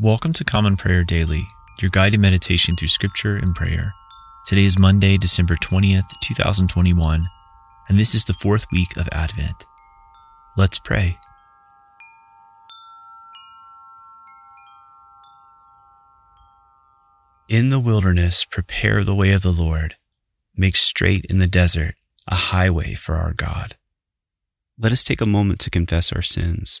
Welcome to Common Prayer Daily, your guided meditation through scripture and prayer. Today is Monday, December 20th, 2021, and this is the fourth week of Advent. Let's pray. In the wilderness, prepare the way of the Lord. Make straight in the desert a highway for our God. Let us take a moment to confess our sins.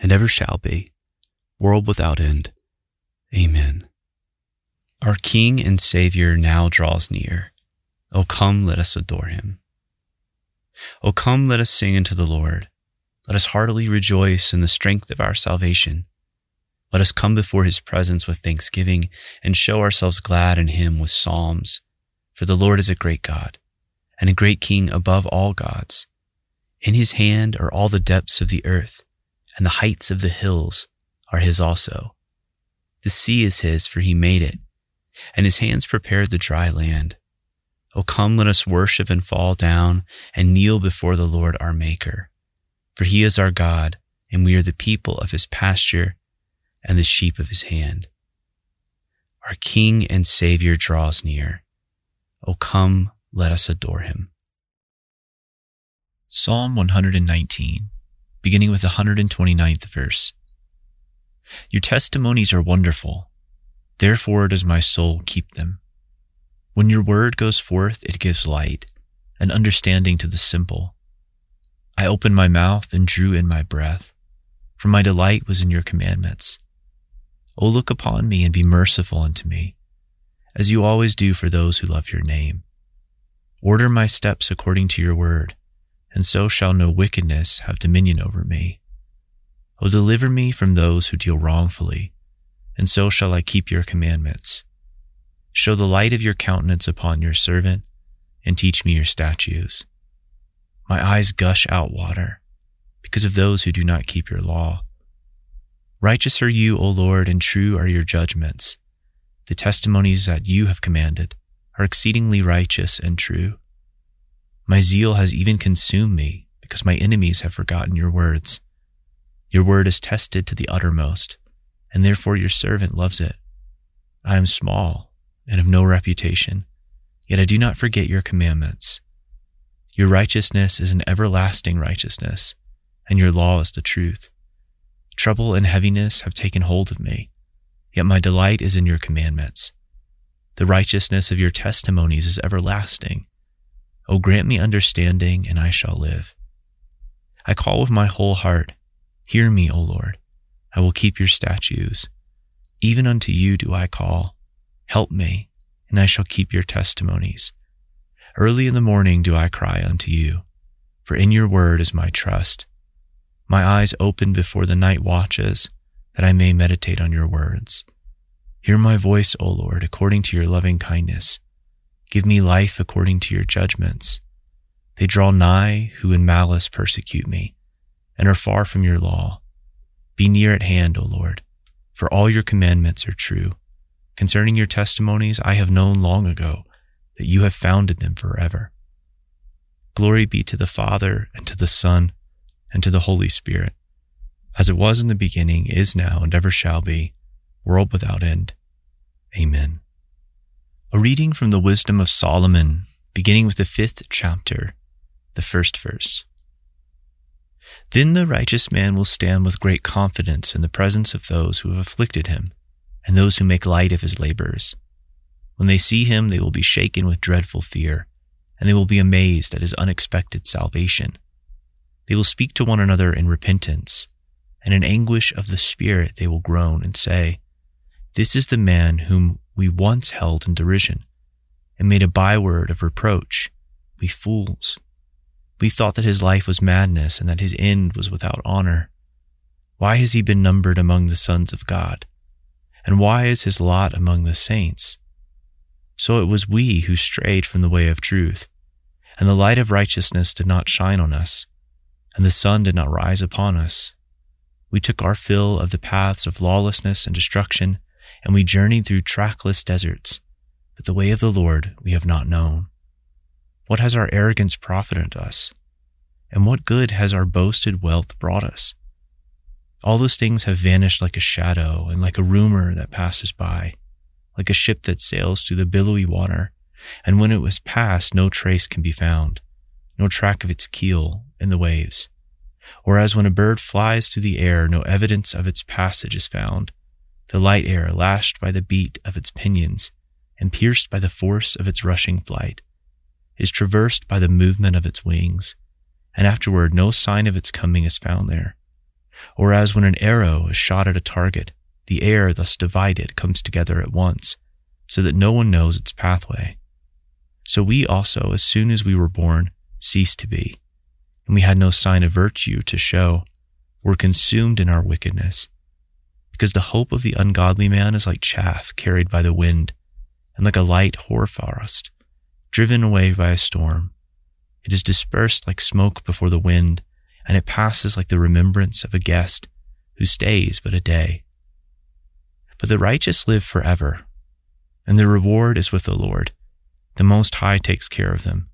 and ever shall be, world without end. Amen. Our King and Savior now draws near. O come, let us adore him. O come, let us sing unto the Lord. Let us heartily rejoice in the strength of our salvation. Let us come before his presence with thanksgiving and show ourselves glad in him with psalms. For the Lord is a great God and a great King above all gods. In his hand are all the depths of the earth, and the heights of the hills are his also. The sea is his, for he made it, and his hands prepared the dry land. O come, let us worship and fall down and kneel before the Lord our Maker. For he is our God, and we are the people of his pasture and the sheep of his hand. Our King and Savior draws near. O come, let us adore him. Psalm 119, beginning with the 129th verse. Your testimonies are wonderful. Therefore does my soul keep them. When your word goes forth, it gives light and understanding to the simple. I opened my mouth and drew in my breath, for my delight was in your commandments. O look upon me and be merciful unto me, as you always do for those who love your name. Order my steps according to your word, and so shall no wickedness have dominion over me. O deliver me from those who deal wrongfully, and so shall I keep your commandments. Show the light of your countenance upon your servant, and teach me your statutes. My eyes gush out water because of those who do not keep your law. Righteous are you, O Lord, and true are your judgments. The testimonies that you have commanded are exceedingly righteous and true. My zeal has even consumed me because my enemies have forgotten your words. Your word is tested to the uttermost, and therefore your servant loves it. I am small and of no reputation, yet I do not forget your commandments. Your righteousness is an everlasting righteousness, and your law is the truth. Trouble and heaviness have taken hold of me, yet my delight is in your commandments. The righteousness of your testimonies is everlasting. O grant me understanding, and I shall live. I call with my whole heart. Hear me, O Lord. I will keep your statutes. Even unto you do I call. Help me, and I shall keep your testimonies. Early in the morning do I cry unto you, for in your word is my trust. My eyes open before the night watches, that I may meditate on your words. Hear my voice, O Lord, according to your loving kindness. Give me life according to your judgments. They draw nigh who in malice persecute me, and are far from your law. Be near at hand, O Lord, for all your commandments are true. Concerning your testimonies, I have known long ago that you have founded them forever. Glory be to the Father, and to the Son, and to the Holy Spirit, as it was in the beginning, is now, and ever shall be, world without end. Amen. A reading from the Wisdom of Solomon, beginning with the fifth chapter, the first verse. Then the righteous man will stand with great confidence in the presence of those who have afflicted him and those who make light of his labors. When they see him, they will be shaken with dreadful fear, and they will be amazed at his unexpected salvation. They will speak to one another in repentance, and in anguish of the spirit they will groan and say, This is the man whom we once held in derision, and made a byword of reproach. We fools. We thought that his life was madness and that his end was without honor. Why has he been numbered among the sons of God? And why is his lot among the saints? So it was we who strayed from the way of truth, and the light of righteousness did not shine on us, and the sun did not rise upon us. We took our fill of the paths of lawlessness and destruction, and we journeyed through trackless deserts, but the way of the Lord we have not known. What has our arrogance profited us? And what good has our boasted wealth brought us? All those things have vanished like a shadow and like a rumor that passes by, like a ship that sails through the billowy water, and when it was past, no trace can be found, no track of its keel in the waves. Or as when a bird flies through the air, no evidence of its passage is found, the light air lashed by the beat of its pinions and pierced by the force of its rushing flight is traversed by the movement of its wings, and afterward no sign of its coming is found there. Or as when an arrow is shot at a target, the air thus divided comes together at once, so that no one knows its pathway. So we also, as soon as we were born, ceased to be, and we had no sign of virtue to show, were consumed in our wickedness. Because the hope of the ungodly man is like chaff carried by the wind, and like a light hoarfrost driven away by a storm. It is dispersed like smoke before the wind, and it passes like the remembrance of a guest who stays but a day. But the righteous live forever, and their reward is with the Lord. The Most High takes care of them.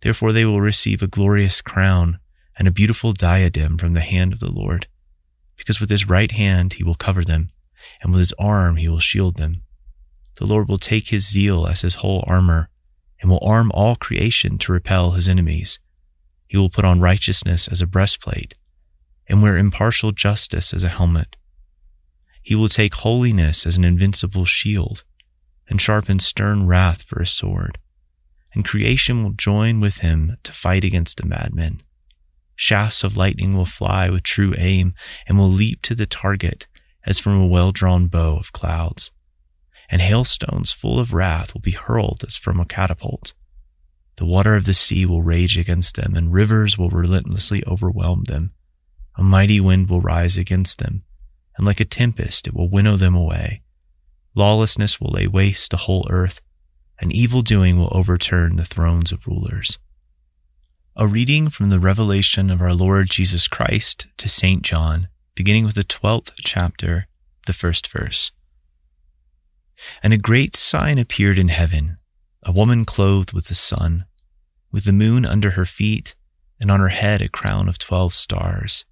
Therefore they will receive a glorious crown and a beautiful diadem from the hand of the Lord, because with his right hand he will cover them, and with his arm he will shield them. The Lord will take his zeal as his whole armor and will arm all creation to repel his enemies. He will put on righteousness as a breastplate and wear impartial justice as a helmet. He will take holiness as an invincible shield and sharpen stern wrath for a sword. And creation will join with him to fight against the madmen. Shafts of lightning will fly with true aim and will leap to the target as from a well drawn bow of clouds and hailstones full of wrath will be hurled as from a catapult. The water of the sea will rage against them, and rivers will relentlessly overwhelm them. A mighty wind will rise against them, and like a tempest it will winnow them away. Lawlessness will lay waste the whole earth, and evil doing will overturn the thrones of rulers. A reading from the Revelation of our Lord Jesus Christ to St. John, beginning with the 12th chapter, the first verse. And a great sign appeared in heaven a woman clothed with the sun, with the moon under her feet, and on her head a crown of twelve stars.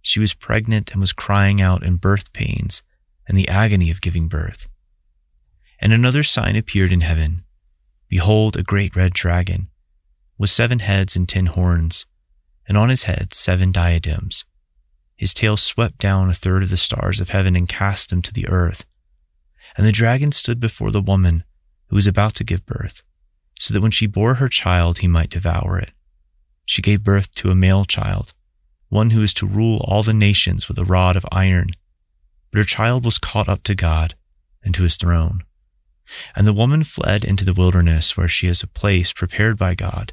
She was pregnant and was crying out in birth pains and the agony of giving birth. And another sign appeared in heaven Behold, a great red dragon, with seven heads and ten horns, and on his head seven diadems. His tail swept down a third of the stars of heaven and cast them to the earth. And the dragon stood before the woman who was about to give birth, so that when she bore her child, he might devour it. She gave birth to a male child, one who is to rule all the nations with a rod of iron. But her child was caught up to God and to his throne. And the woman fled into the wilderness where she has a place prepared by God,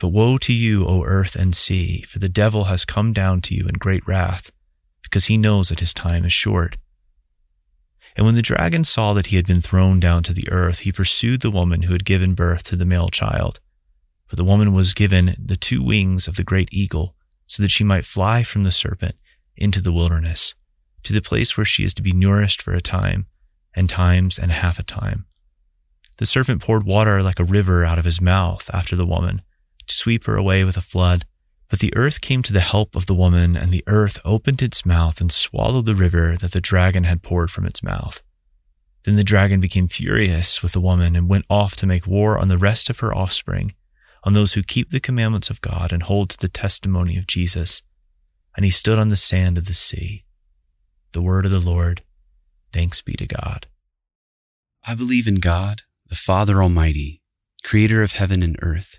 But woe to you, O earth and sea, for the devil has come down to you in great wrath, because he knows that his time is short. And when the dragon saw that he had been thrown down to the earth, he pursued the woman who had given birth to the male child. For the woman was given the two wings of the great eagle, so that she might fly from the serpent into the wilderness, to the place where she is to be nourished for a time, and times and half a time. The serpent poured water like a river out of his mouth after the woman, to sweep her away with a flood. But the earth came to the help of the woman, and the earth opened its mouth and swallowed the river that the dragon had poured from its mouth. Then the dragon became furious with the woman and went off to make war on the rest of her offspring, on those who keep the commandments of God and hold to the testimony of Jesus. And he stood on the sand of the sea. The word of the Lord. Thanks be to God. I believe in God, the Father Almighty, creator of heaven and earth.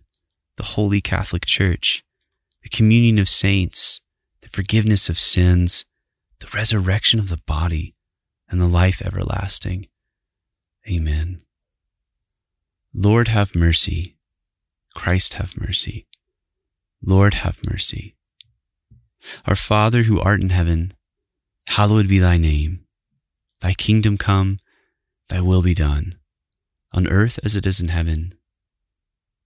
the Holy Catholic Church, the communion of saints, the forgiveness of sins, the resurrection of the body, and the life everlasting. Amen. Lord, have mercy. Christ, have mercy. Lord, have mercy. Our Father who art in heaven, hallowed be thy name. Thy kingdom come, thy will be done, on earth as it is in heaven.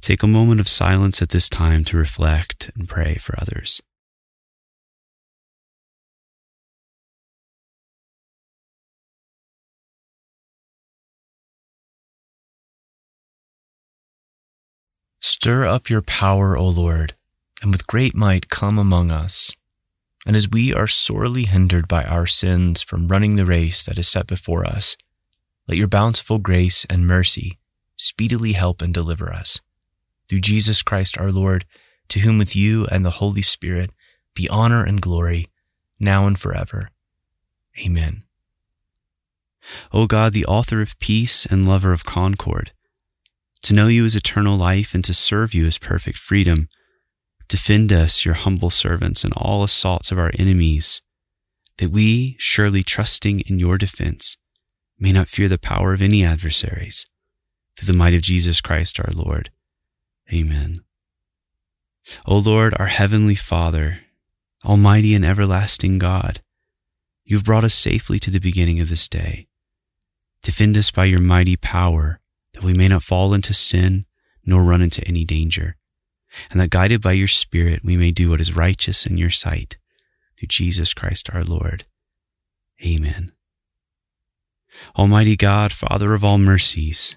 Take a moment of silence at this time to reflect and pray for others. Stir up your power, O Lord, and with great might come among us. And as we are sorely hindered by our sins from running the race that is set before us, let your bountiful grace and mercy speedily help and deliver us. Through Jesus Christ our Lord, to whom with you and the Holy Spirit be honor and glory, now and forever. Amen. O God, the author of peace and lover of concord, to know you is eternal life and to serve you is perfect freedom. Defend us, your humble servants, in all assaults of our enemies, that we, surely trusting in your defense, may not fear the power of any adversaries. Through the might of Jesus Christ our Lord. Amen. O Lord, our heavenly Father, Almighty and everlasting God, you have brought us safely to the beginning of this day. Defend us by your mighty power, that we may not fall into sin nor run into any danger and that guided by your Spirit we may do what is righteous in your sight, through Jesus Christ our Lord. Amen. Almighty God, Father of all mercies,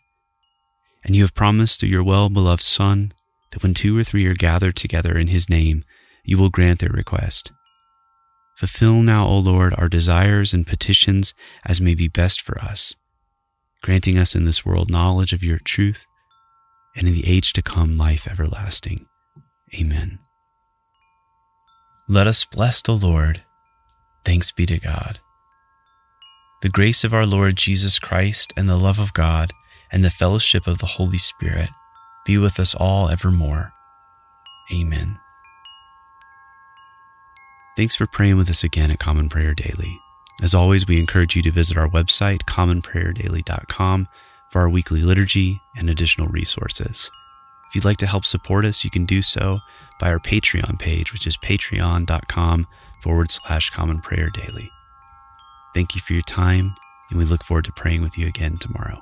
And you have promised through your well beloved Son that when two or three are gathered together in his name, you will grant their request. Fulfill now, O Lord, our desires and petitions as may be best for us, granting us in this world knowledge of your truth, and in the age to come life everlasting. Amen. Let us bless the Lord. Thanks be to God. The grace of our Lord Jesus Christ and the love of God and the fellowship of the Holy Spirit be with us all evermore. Amen. Thanks for praying with us again at Common Prayer Daily. As always, we encourage you to visit our website, commonprayerdaily.com, for our weekly liturgy and additional resources. If you'd like to help support us, you can do so by our Patreon page, which is patreon.com forward slash common prayer daily. Thank you for your time, and we look forward to praying with you again tomorrow.